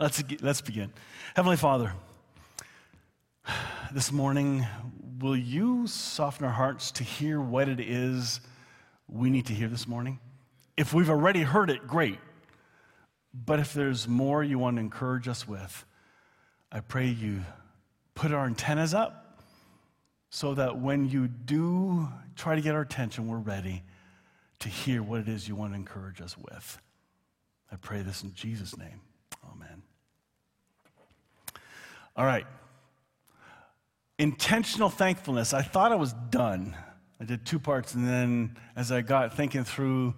let's, let's begin. Heavenly Father, this morning, will you soften our hearts to hear what it is we need to hear this morning? If we've already heard it, great. But if there's more you want to encourage us with, I pray you put our antennas up so that when you do try to get our attention, we're ready to hear what it is you want to encourage us with. I pray this in Jesus' name. Amen. All right. Intentional thankfulness. I thought I was done. I did two parts, and then as I got thinking through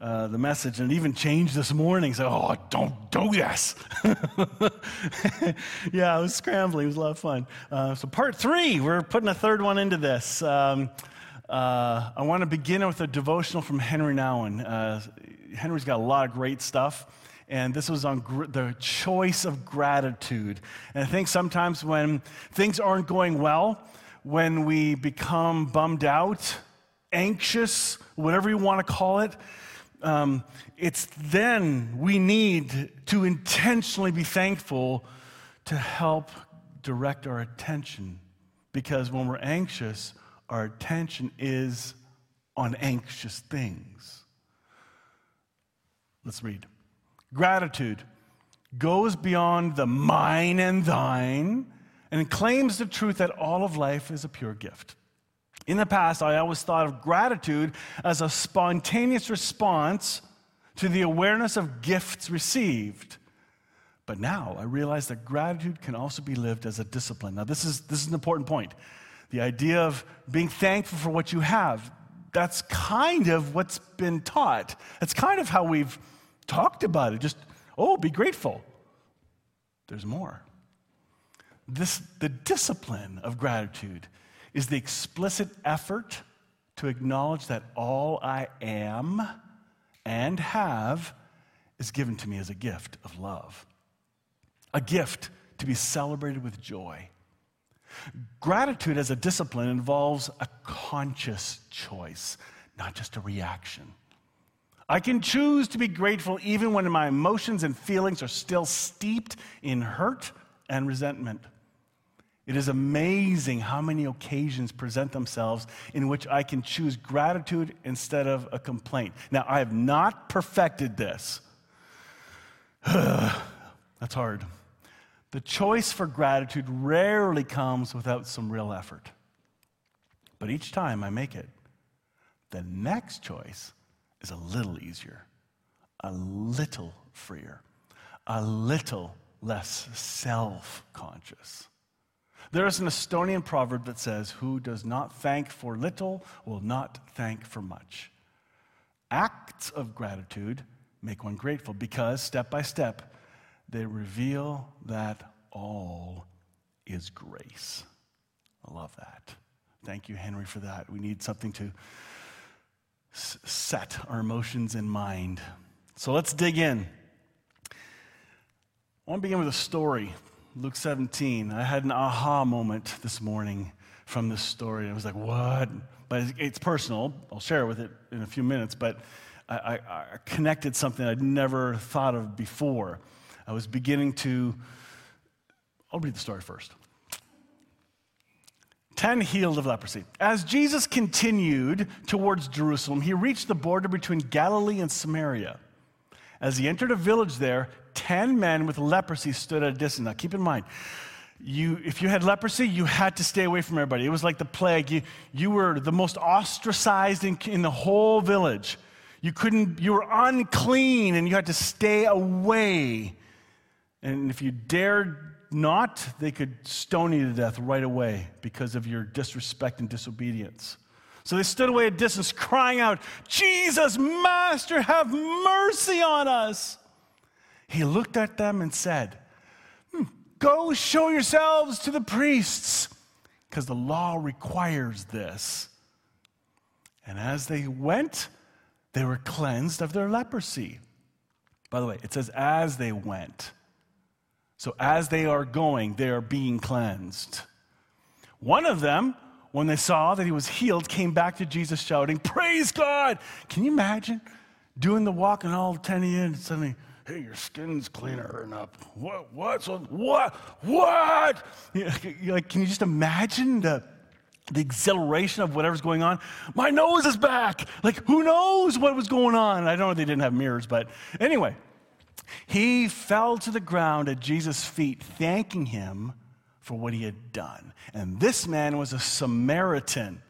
uh, the message, and even changed this morning, said, "Oh, don't do this." yeah, I was scrambling. It was a lot of fun. Uh, so, part three, we're putting a third one into this. Um, uh, I want to begin with a devotional from Henri Nouwen. Henry's got a lot of great stuff. And this was on gr- the choice of gratitude. And I think sometimes when things aren't going well, when we become bummed out, anxious, whatever you want to call it, um, it's then we need to intentionally be thankful to help direct our attention. Because when we're anxious, our attention is on anxious things. Let's read. Gratitude goes beyond the mine and thine and claims the truth that all of life is a pure gift. In the past, I always thought of gratitude as a spontaneous response to the awareness of gifts received. But now I realize that gratitude can also be lived as a discipline. Now, this is, this is an important point. The idea of being thankful for what you have, that's kind of what's been taught. That's kind of how we've talked about it. Just, oh, be grateful. There's more. This, the discipline of gratitude is the explicit effort to acknowledge that all I am and have is given to me as a gift of love, a gift to be celebrated with joy. Gratitude as a discipline involves a conscious choice, not just a reaction. I can choose to be grateful even when my emotions and feelings are still steeped in hurt and resentment. It is amazing how many occasions present themselves in which I can choose gratitude instead of a complaint. Now, I have not perfected this. That's hard. The choice for gratitude rarely comes without some real effort. But each time I make it, the next choice is a little easier, a little freer, a little less self conscious. There is an Estonian proverb that says, Who does not thank for little will not thank for much. Acts of gratitude make one grateful because step by step they reveal that all is grace. I love that. Thank you, Henry, for that. We need something to set our emotions in mind. So let's dig in. I want to begin with a story. Luke 17. I had an aha moment this morning from this story. I was like, what? But it's personal. I'll share with it in a few minutes. But I, I, I connected something I'd never thought of before. I was beginning to. I'll read the story first. 10 healed of leprosy. As Jesus continued towards Jerusalem, he reached the border between Galilee and Samaria. As he entered a village there, 10 men with leprosy stood at a distance. Now, keep in mind, you, if you had leprosy, you had to stay away from everybody. It was like the plague. You, you were the most ostracized in, in the whole village. You couldn't, you were unclean and you had to stay away. And if you dared not, they could stone you to death right away because of your disrespect and disobedience. So they stood away at distance, crying out, Jesus, Master, have mercy on us. He looked at them and said, hmm, Go show yourselves to the priests, because the law requires this. And as they went, they were cleansed of their leprosy. By the way, it says, as they went. So as they are going, they are being cleansed. One of them, when they saw that he was healed, came back to Jesus shouting, Praise God! Can you imagine doing the walk and all 10 of you and suddenly, hey, your skin's clearing up. What? What? What? What? like, can you just imagine the, the exhilaration of whatever's going on? My nose is back. Like, who knows what was going on? I don't know if they didn't have mirrors, but anyway, he fell to the ground at Jesus' feet, thanking him for what he had done. And this man was a Samaritan.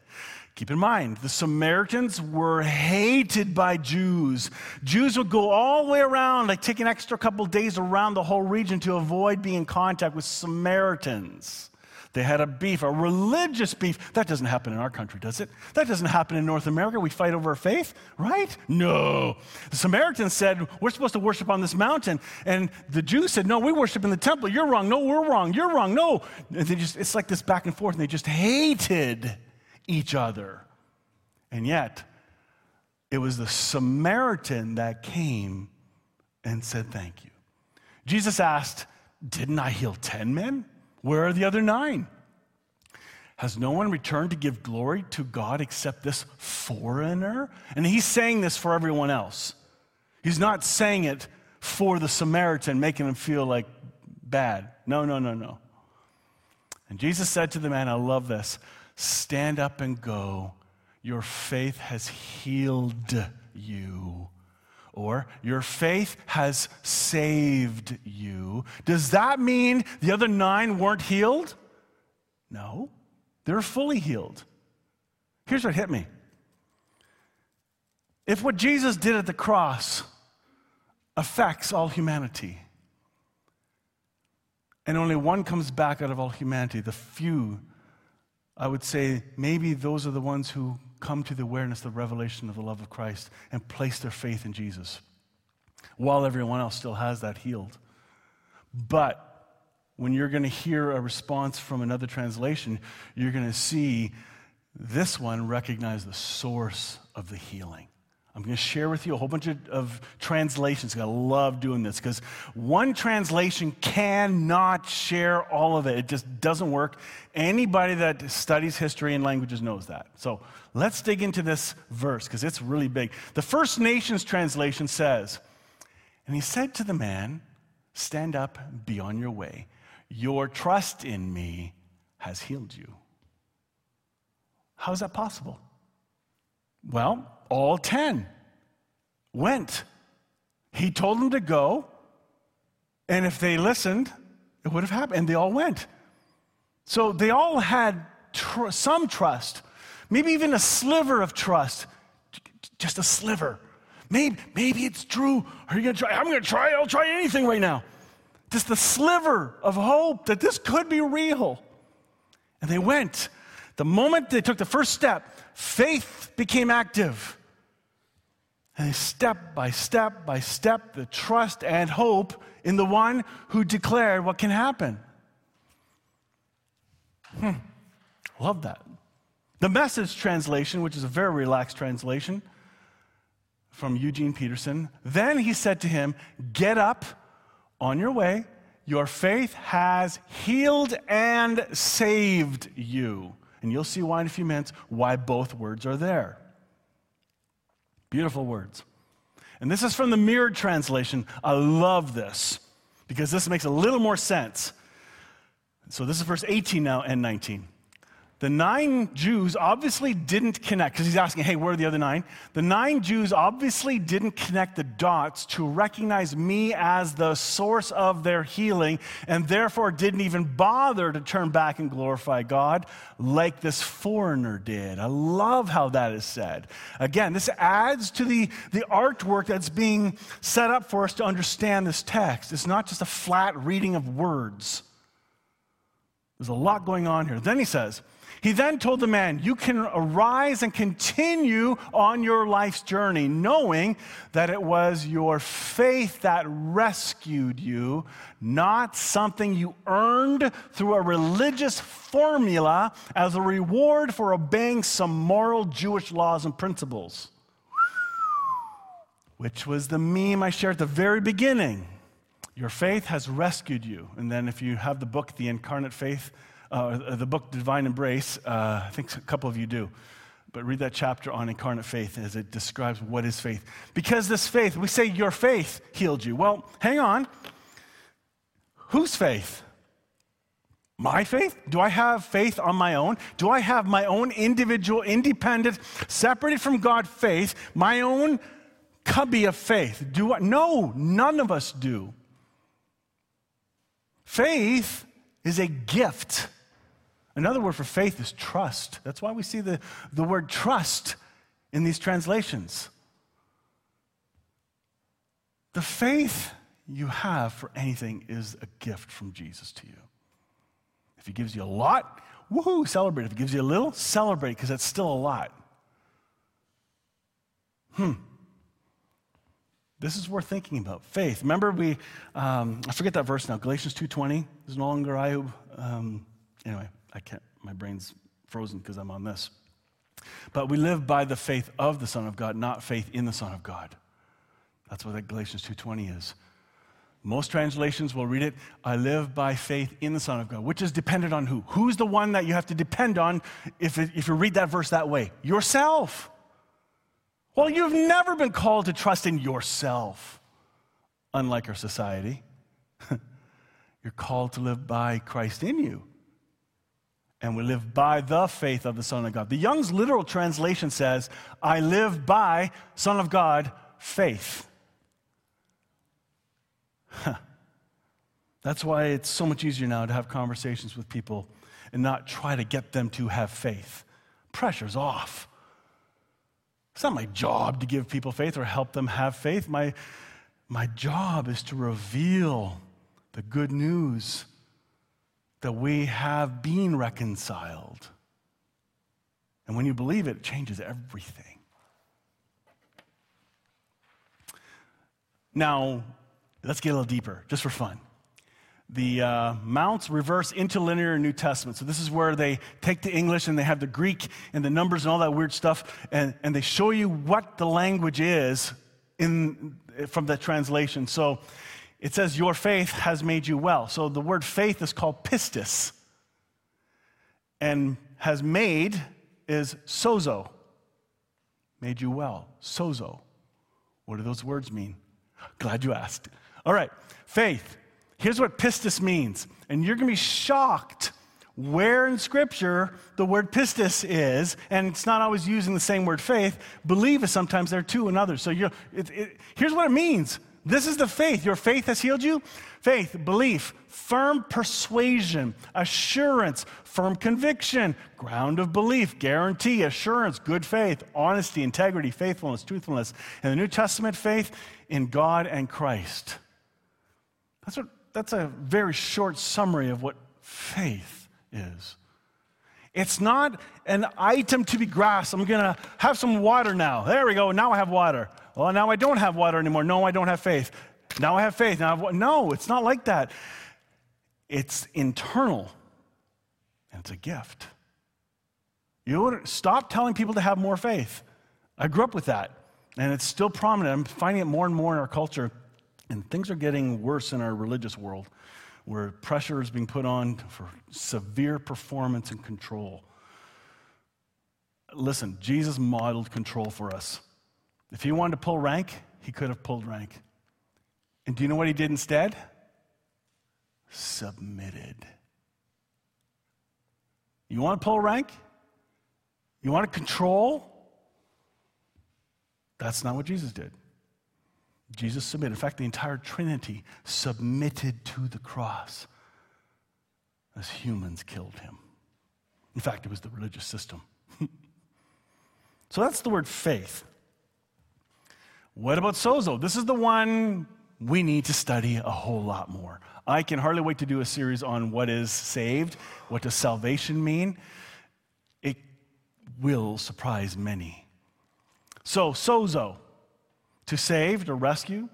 Keep in mind, the Samaritans were hated by Jews. Jews would go all the way around, like take an extra couple days around the whole region to avoid being in contact with Samaritans. They had a beef, a religious beef. That doesn't happen in our country, does it? That doesn't happen in North America. We fight over faith, right? No. The Samaritans said, We're supposed to worship on this mountain. And the Jews said, No, we worship in the temple. You're wrong. No, we're wrong. You're wrong. No. And they just, it's like this back and forth, and they just hated each other. And yet, it was the Samaritan that came and said, Thank you. Jesus asked, Didn't I heal 10 men? Where are the other nine? Has no one returned to give glory to God except this foreigner? And he's saying this for everyone else. He's not saying it for the Samaritan, making him feel like bad. No, no, no, no. And Jesus said to the man, I love this stand up and go. Your faith has healed you. Or your faith has saved you. Does that mean the other nine weren't healed? No, they're fully healed. Here's what hit me. If what Jesus did at the cross affects all humanity, and only one comes back out of all humanity, the few I would say maybe those are the ones who come to the awareness, the revelation of the love of Christ and place their faith in Jesus, while everyone else still has that healed. But when you're going to hear a response from another translation, you're going to see this one recognize the source of the healing. I'm going to share with you a whole bunch of, of translations. I love doing this because one translation cannot share all of it. It just doesn't work. Anybody that studies history and languages knows that. So let's dig into this verse because it's really big. The First Nations translation says, And he said to the man, Stand up, be on your way. Your trust in me has healed you. How is that possible? Well, all 10 went. He told them to go, and if they listened, it would have happened, and they all went. So they all had tr- some trust, maybe even a sliver of trust, just a sliver. Maybe, maybe it's true. Are you going to try? I'm going to try. I'll try anything right now. Just a sliver of hope that this could be real. And they went. The moment they took the first step, faith became active. And step by step by step, the trust and hope in the one who declared what can happen. Hmm. Love that. The message translation, which is a very relaxed translation from Eugene Peterson, then he said to him, Get up on your way. Your faith has healed and saved you. And you'll see why in a few minutes why both words are there. Beautiful words. And this is from the Mirrored Translation. I love this because this makes a little more sense. So this is verse 18 now and 19. The nine Jews obviously didn't connect, because he's asking, hey, where are the other nine? The nine Jews obviously didn't connect the dots to recognize me as the source of their healing, and therefore didn't even bother to turn back and glorify God like this foreigner did. I love how that is said. Again, this adds to the, the artwork that's being set up for us to understand this text. It's not just a flat reading of words. There's a lot going on here. Then he says, he then told the man, You can arise and continue on your life's journey, knowing that it was your faith that rescued you, not something you earned through a religious formula as a reward for obeying some moral Jewish laws and principles. Which was the meme I shared at the very beginning. Your faith has rescued you. And then, if you have the book, The Incarnate Faith, uh, the book Divine Embrace, uh, I think a couple of you do. But read that chapter on incarnate faith as it describes what is faith. Because this faith, we say your faith healed you. Well, hang on. Whose faith? My faith? Do I have faith on my own? Do I have my own individual, independent, separated from God faith, my own cubby of faith? Do I? No, none of us do. Faith is a gift. Another word for faith is trust. That's why we see the, the word trust in these translations. The faith you have for anything is a gift from Jesus to you. If he gives you a lot, woohoo, celebrate. If he gives you a little, celebrate because that's still a lot. Hmm. This is worth thinking about. Faith. Remember, we, um, I forget that verse now, Galatians 2.20. Is no longer I who, um, anyway, I can't, my brain's frozen because I'm on this. But we live by the faith of the Son of God, not faith in the Son of God. That's what that Galatians 2.20 is. Most translations will read it, I live by faith in the Son of God, which is dependent on who? Who's the one that you have to depend on if, it, if you read that verse that way? Yourself. Well, you've never been called to trust in yourself, unlike our society. You're called to live by Christ in you. And we live by the faith of the Son of God. The Young's literal translation says, I live by Son of God faith. That's why it's so much easier now to have conversations with people and not try to get them to have faith. Pressure's off. It's not my job to give people faith or help them have faith. My, my job is to reveal the good news that we have been reconciled. And when you believe it, it changes everything. Now, Let's get a little deeper, just for fun. The uh, Mounce reverse interlinear New Testament. So, this is where they take the English and they have the Greek and the numbers and all that weird stuff, and, and they show you what the language is in, from the translation. So, it says, Your faith has made you well. So, the word faith is called pistis, and has made is sozo. Made you well. Sozo. What do those words mean? Glad you asked. All right, faith. Here's what pistis means. And you're going to be shocked where in Scripture the word pistis is, and it's not always using the same word faith. Believe is sometimes there too in others. So it, it, here's what it means this is the faith. Your faith has healed you. Faith, belief, firm persuasion, assurance, firm conviction, ground of belief, guarantee, assurance, good faith, honesty, integrity, faithfulness, truthfulness. In the New Testament, faith in God and Christ. That's, what, that's a very short summary of what faith is. It's not an item to be grasped. I'm going to have some water now. There we go. Now I have water. Well, now I don't have water anymore. No, I don't have faith. Now I have faith. Now I have, no, it's not like that. It's internal, and it's a gift. You stop telling people to have more faith. I grew up with that, and it's still prominent. I'm finding it more and more in our culture. And things are getting worse in our religious world where pressure is being put on for severe performance and control. Listen, Jesus modeled control for us. If he wanted to pull rank, he could have pulled rank. And do you know what he did instead? Submitted. You want to pull rank? You want to control? That's not what Jesus did. Jesus submitted. In fact, the entire Trinity submitted to the cross as humans killed him. In fact, it was the religious system. so that's the word faith. What about sozo? This is the one we need to study a whole lot more. I can hardly wait to do a series on what is saved, what does salvation mean. It will surprise many. So, sozo, to save, to rescue,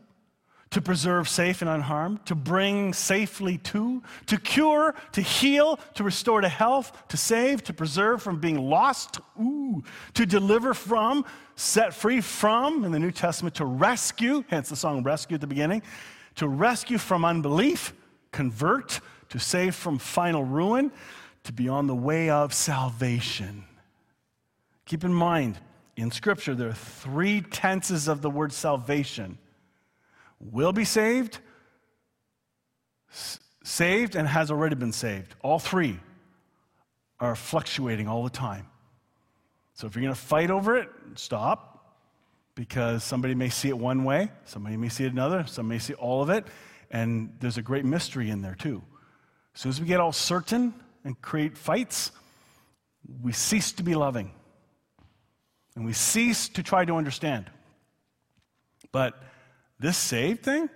to preserve safe and unharmed, to bring safely to, to cure, to heal, to restore to health, to save, to preserve from being lost, ooh, to deliver from, set free from, in the New Testament, to rescue, hence the song Rescue at the beginning, to rescue from unbelief, convert, to save from final ruin, to be on the way of salvation. Keep in mind, in Scripture, there are three tenses of the word salvation will be saved, s- saved, and has already been saved. All three are fluctuating all the time. So if you're going to fight over it, stop because somebody may see it one way, somebody may see it another, some may see all of it, and there's a great mystery in there too. As soon as we get all certain and create fights, we cease to be loving and we cease to try to understand. But this saved thing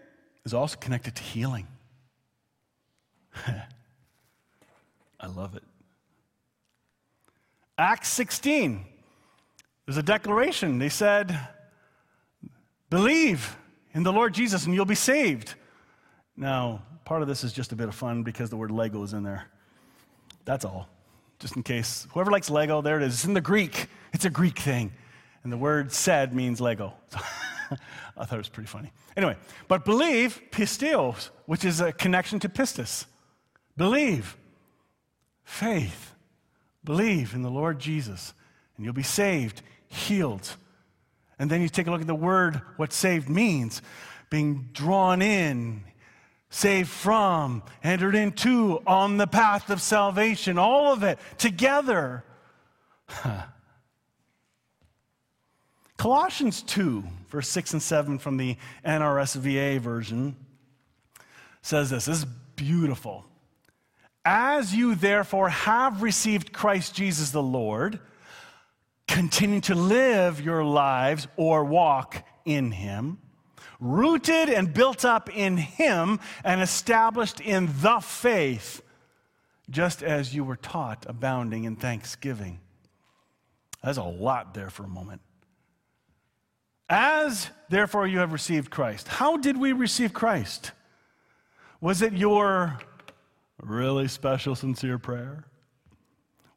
is also connected to healing. I love it. Acts 16, there's a declaration. They said, Believe in the Lord Jesus and you'll be saved. Now, part of this is just a bit of fun because the word Lego is in there. That's all. Just in case. Whoever likes Lego, there it is. It's in the Greek. It's a Greek thing. And the word said means Lego. I thought it was pretty funny. Anyway, but believe, pisteos, which is a connection to pistis. Believe. Faith. Believe in the Lord Jesus, and you'll be saved, healed. And then you take a look at the word, what saved means being drawn in, saved from, entered into, on the path of salvation, all of it together. Colossians 2, verse 6 and 7 from the NRSVA version says this. This is beautiful. As you therefore have received Christ Jesus the Lord, continue to live your lives or walk in Him, rooted and built up in Him and established in the faith, just as you were taught, abounding in thanksgiving. There's a lot there for a moment. As therefore you have received Christ. How did we receive Christ? Was it your really special, sincere prayer?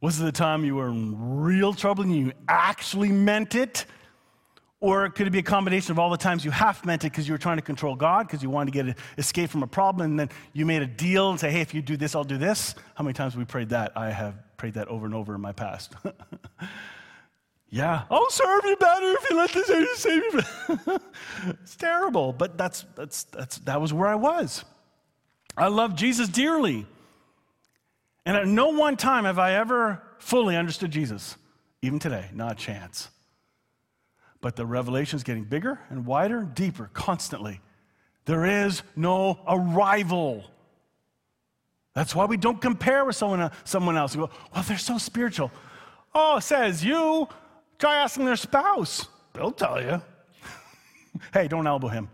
Was it the time you were in real trouble and you actually meant it? Or could it be a combination of all the times you half meant it because you were trying to control God, because you wanted to get escape from a problem, and then you made a deal and say, hey, if you do this, I'll do this? How many times have we prayed that? I have prayed that over and over in my past. yeah, I'll serve you better if you let this angel save you. it's terrible, but that's, that's, that's, that was where I was. I love Jesus dearly. And at no one time have I ever fully understood Jesus, even today, not a chance. But the revelation is getting bigger and wider, and deeper, constantly. There is no arrival. That's why we don't compare with someone, someone else. We go, well, they're so spiritual. Oh, says you, try asking their spouse. They'll tell you. hey, don't elbow him.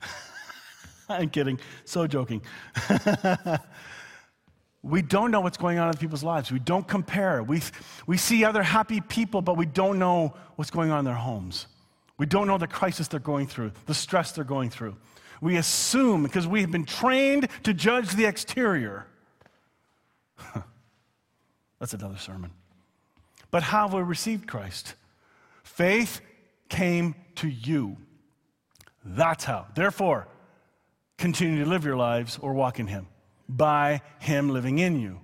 I'm kidding. So joking. we don't know what's going on in people's lives. We don't compare. We, we see other happy people, but we don't know what's going on in their homes. We don't know the crisis they're going through, the stress they're going through. We assume because we have been trained to judge the exterior. That's another sermon. But how have we received Christ? Faith came to you. That's how. Therefore, continue to live your lives or walk in Him by Him living in you.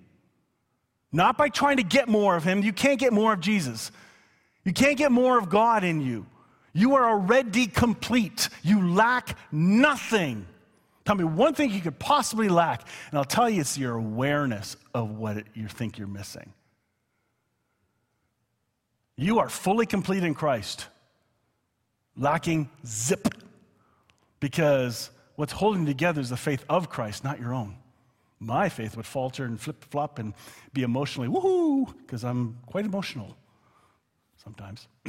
Not by trying to get more of Him. You can't get more of Jesus. You can't get more of God in you. You are already complete. You lack nothing. Tell me one thing you could possibly lack, and I'll tell you it's your awareness of what you think you're missing. You are fully complete in Christ, lacking zip, because what's holding together is the faith of Christ, not your own. My faith would falter and flip flop and be emotionally woohoo, because I'm quite emotional sometimes.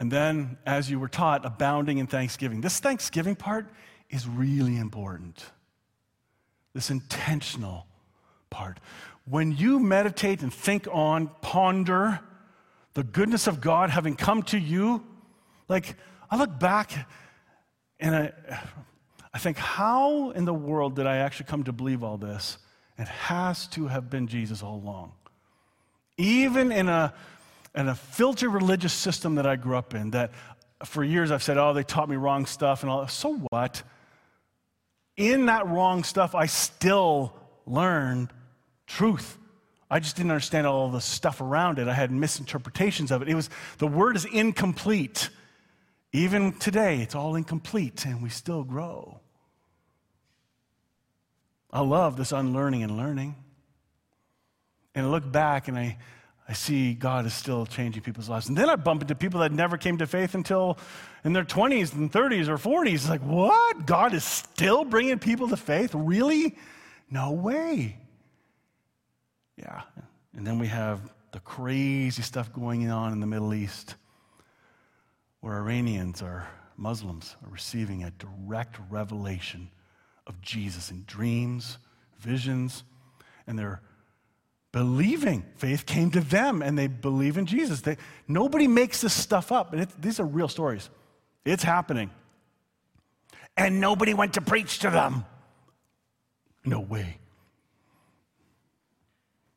and then, as you were taught, abounding in thanksgiving. This thanksgiving part is really important. This intentional part. When you meditate and think on, ponder the goodness of God having come to you, like I look back and I, I think, how in the world did I actually come to believe all this? It has to have been Jesus all along. Even in a, in a filtered religious system that I grew up in, that for years I've said, oh, they taught me wrong stuff and all. that. So what? In that wrong stuff, I still learned truth. I just didn't understand all the stuff around it. I had misinterpretations of it. It was the word is incomplete. Even today, it's all incomplete, and we still grow. I love this unlearning and learning. And I look back and I, I see God is still changing people's lives. And then I bump into people that never came to faith until in their 20s and 30s or 40s. It's like, what? God is still bringing people to faith? Really? No way. Yeah. And then we have the crazy stuff going on in the Middle East where Iranians or Muslims are receiving a direct revelation of Jesus in dreams, visions, and they're believing. Faith came to them and they believe in Jesus. They, nobody makes this stuff up. And it, these are real stories. It's happening. And nobody went to preach to them. No way.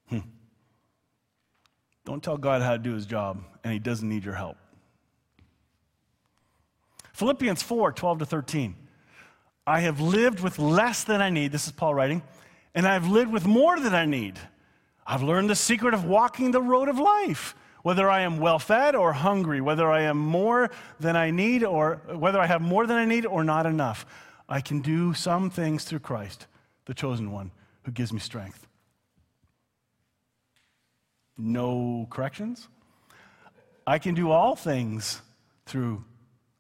Hmm. Don't tell God how to do his job, and he doesn't need your help. Philippians 4 12 to 13. I have lived with less than I need. This is Paul writing. And I've lived with more than I need. I've learned the secret of walking the road of life. Whether I am well fed or hungry, whether I am more than I need or whether I have more than I need or not enough, I can do some things through Christ, the chosen one, who gives me strength. No corrections? I can do all things through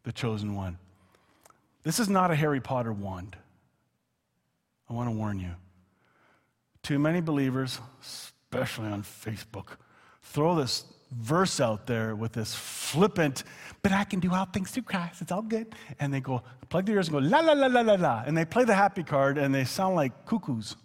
the chosen one this is not a Harry Potter wand. I want to warn you. Too many believers, especially on Facebook, throw this verse out there with this flippant, but I can do all things through Christ. It's all good. And they go, plug their ears and go, la, la, la, la, la, la. And they play the happy card and they sound like cuckoos.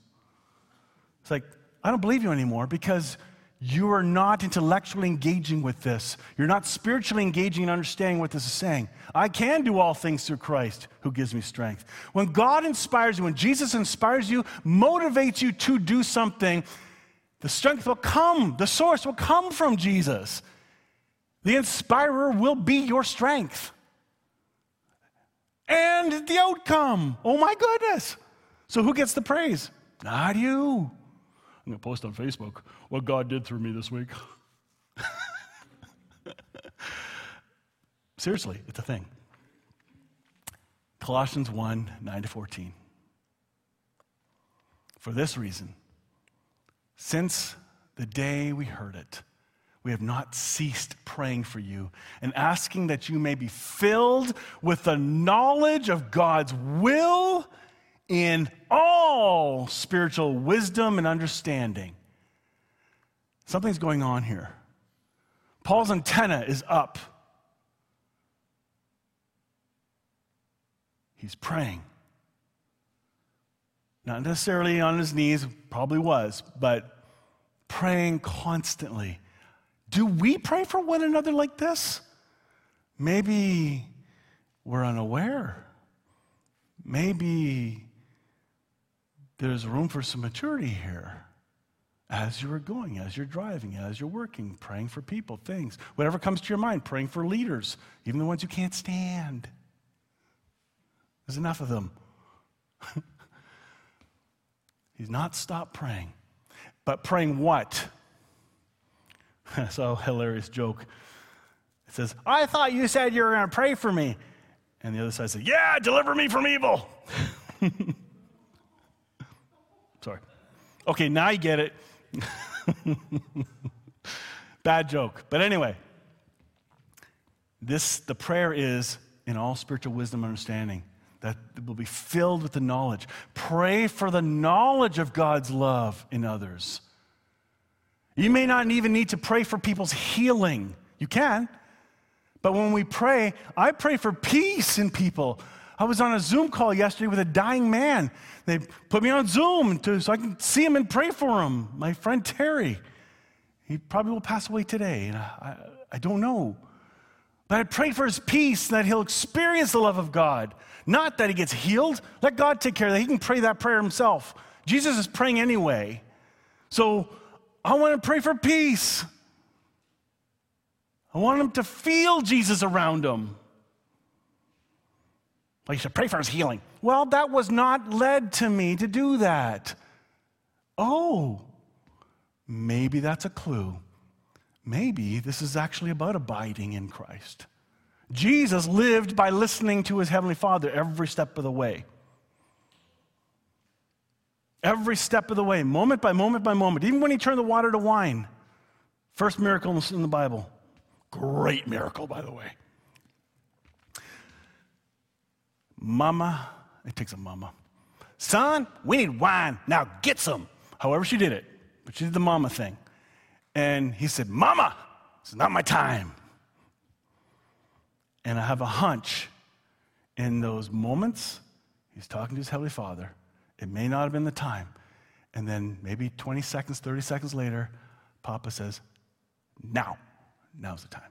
It's like, I don't believe you anymore because you are not intellectually engaging with this. You're not spiritually engaging and understanding what this is saying. I can do all things through Christ who gives me strength. When God inspires you, when Jesus inspires you, motivates you to do something, the strength will come, the source will come from Jesus. The inspirer will be your strength. And the outcome, oh my goodness. So who gets the praise? Not you. I'm going to post on Facebook what God did through me this week. Seriously, it's a thing. Colossians 1 9 to 14. For this reason, since the day we heard it, we have not ceased praying for you and asking that you may be filled with the knowledge of God's will in all spiritual wisdom and understanding. Something's going on here. Paul's antenna is up. He's praying. Not necessarily on his knees, probably was, but praying constantly. Do we pray for one another like this? Maybe we're unaware. Maybe there's room for some maturity here as you're going, as you're driving, as you're working, praying for people, things, whatever comes to your mind, praying for leaders, even the ones you can't stand. There's enough of them. He's not stopped praying. But praying what? Saw a hilarious joke. It says, I thought you said you were going to pray for me. And the other side said, Yeah, deliver me from evil. Okay, now you get it. Bad joke. But anyway, this the prayer is in all spiritual wisdom and understanding that will be filled with the knowledge. Pray for the knowledge of God's love in others. You may not even need to pray for people's healing. You can. But when we pray, I pray for peace in people. I was on a Zoom call yesterday with a dying man. They put me on Zoom to, so I can see him and pray for him. My friend Terry. He probably will pass away today, and I, I, I don't know. But I pray for his peace, that he'll experience the love of God. Not that he gets healed. Let God take care of that. He can pray that prayer himself. Jesus is praying anyway. So I want to pray for peace. I want him to feel Jesus around him. Like you pray for his healing. Well, that was not led to me to do that. Oh, maybe that's a clue. Maybe this is actually about abiding in Christ. Jesus lived by listening to his Heavenly Father every step of the way. Every step of the way, moment by moment by moment, even when he turned the water to wine. First miracle in the Bible. Great miracle, by the way. Mama, it takes a mama. Son, we need wine. Now get some. However, she did it, but she did the mama thing. And he said, Mama, it's not my time. And I have a hunch in those moments, he's talking to his Heavenly Father. It may not have been the time. And then maybe 20 seconds, 30 seconds later, Papa says, Now, now's the time.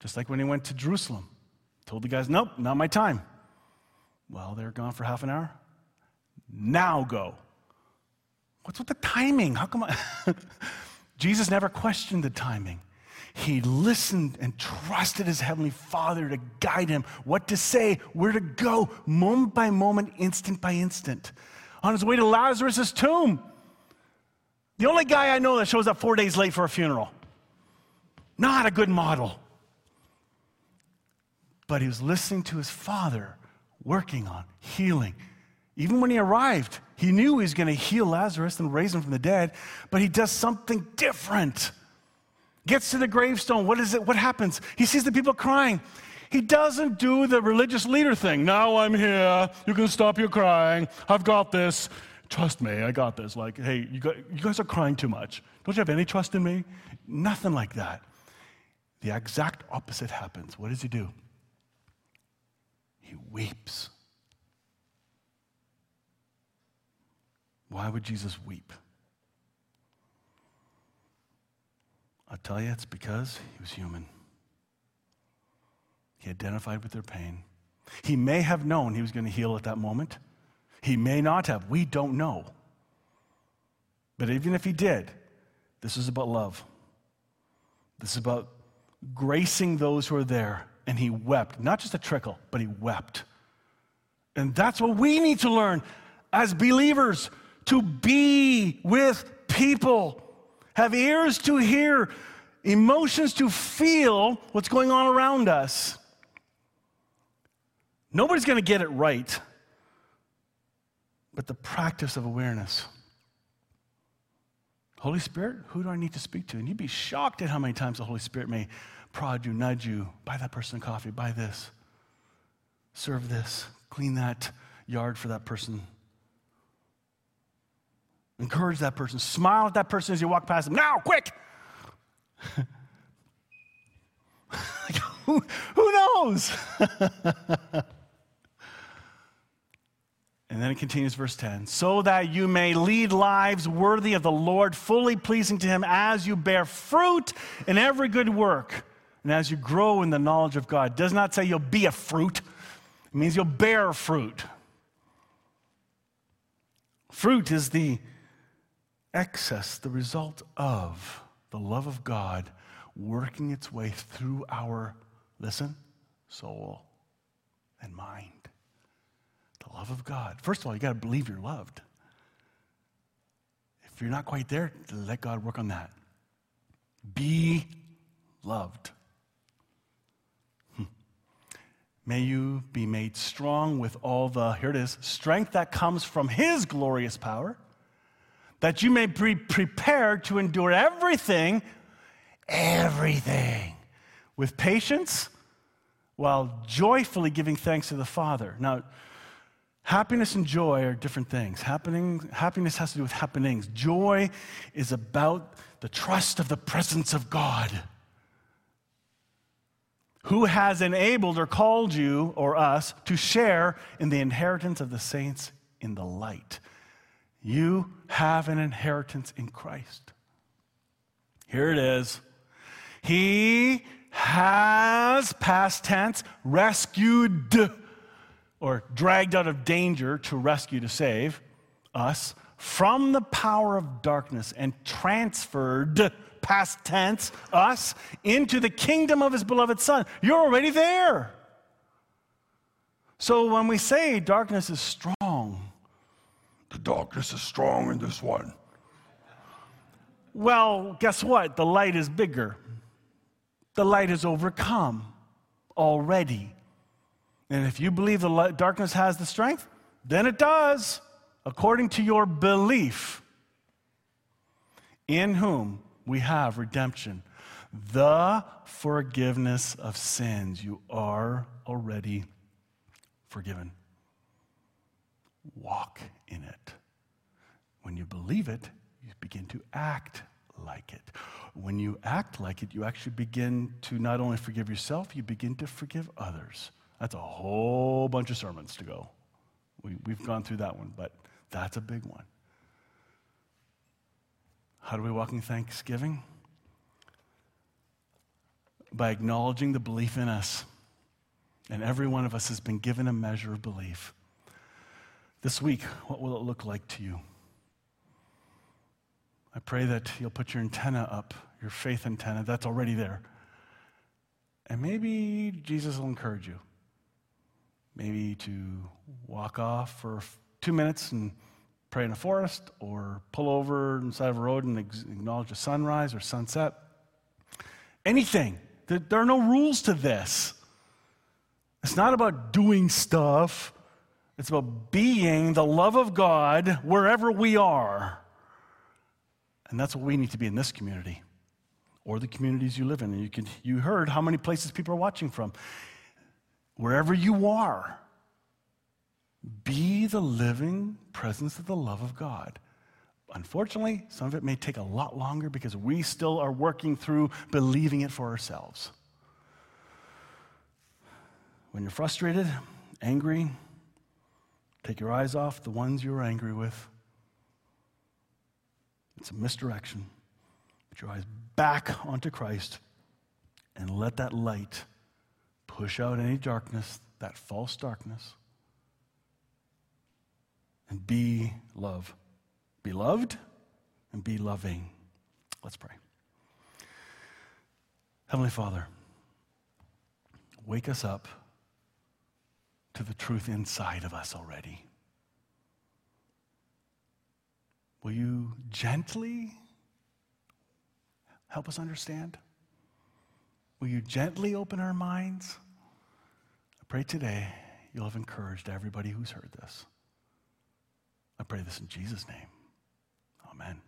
Just like when he went to Jerusalem, told the guys, Nope, not my time. Well, they're gone for half an hour. Now go. What's with the timing? How come I... Jesus never questioned the timing. He listened and trusted his heavenly Father to guide him, what to say, where to go, moment by moment, instant by instant. On his way to Lazarus' tomb. The only guy I know that shows up four days late for a funeral. Not a good model. But he was listening to his father working on healing. Even when he arrived, he knew he was going to heal Lazarus and raise him from the dead, but he does something different. Gets to the gravestone. What is it? What happens? He sees the people crying. He doesn't do the religious leader thing. Now I'm here. You can stop your crying. I've got this. Trust me, I got this. Like, hey, you, got, you guys are crying too much. Don't you have any trust in me? Nothing like that. The exact opposite happens. What does he do? He weeps. Why would Jesus weep? I'll tell you, it's because he was human. He identified with their pain. He may have known he was going to heal at that moment. He may not have. We don't know. But even if he did, this is about love. This is about gracing those who are there. And he wept, not just a trickle, but he wept. And that's what we need to learn as believers to be with people have ears to hear, emotions to feel what's going on around us. Nobody's going to get it right, but the practice of awareness. Holy Spirit, who do I need to speak to? And you'd be shocked at how many times the Holy Spirit may prod you, nudge you, buy that person coffee, buy this, serve this, clean that yard for that person. Encourage that person. Smile at that person as you walk past them. Now, quick! who, who knows? and then it continues, verse 10 so that you may lead lives worthy of the Lord, fully pleasing to Him as you bear fruit in every good work and as you grow in the knowledge of God. It does not say you'll be a fruit, it means you'll bear fruit. Fruit is the excess, the result of the love of God working its way through our, listen, soul and mind. The love of God. First of all, you got to believe you're loved. If you're not quite there, let God work on that. Be loved. Hmm. May you be made strong with all the, here it is, strength that comes from His glorious power that you may be prepared to endure everything, everything, with patience while joyfully giving thanks to the Father. Now, happiness and joy are different things. Happening, happiness has to do with happenings. Joy is about the trust of the presence of God. Who has enabled or called you or us to share in the inheritance of the saints in the light? You have an inheritance in Christ. Here it is. He has, past tense, rescued or dragged out of danger to rescue, to save us from the power of darkness and transferred, past tense, us into the kingdom of his beloved Son. You're already there. So when we say darkness is strong, the darkness is strong in this one. Well, guess what? The light is bigger. The light has overcome already. And if you believe the light, darkness has the strength, then it does, according to your belief. In whom we have redemption, the forgiveness of sins. You are already forgiven. Walk in it. When you believe it, you begin to act like it. When you act like it, you actually begin to not only forgive yourself, you begin to forgive others. That's a whole bunch of sermons to go. We, we've gone through that one, but that's a big one. How do we walk in thanksgiving? By acknowledging the belief in us. And every one of us has been given a measure of belief. This week, what will it look like to you? I pray that you'll put your antenna up, your faith antenna, that's already there. And maybe Jesus will encourage you. Maybe to walk off for two minutes and pray in a forest, or pull over inside of a road and acknowledge a sunrise or sunset. Anything. There are no rules to this. It's not about doing stuff, it's about being the love of God wherever we are. And that's what we need to be in this community or the communities you live in. And you, can, you heard how many places people are watching from. Wherever you are, be the living presence of the love of God. Unfortunately, some of it may take a lot longer because we still are working through believing it for ourselves. When you're frustrated, angry, take your eyes off the ones you're angry with it's a misdirection. Put your eyes back onto Christ and let that light push out any darkness, that false darkness, and be love. Be loved and be loving. Let's pray. Heavenly Father, wake us up to the truth inside of us already. Will you gently help us understand? Will you gently open our minds? Pray today you'll have encouraged everybody who's heard this. I pray this in Jesus' name. Amen.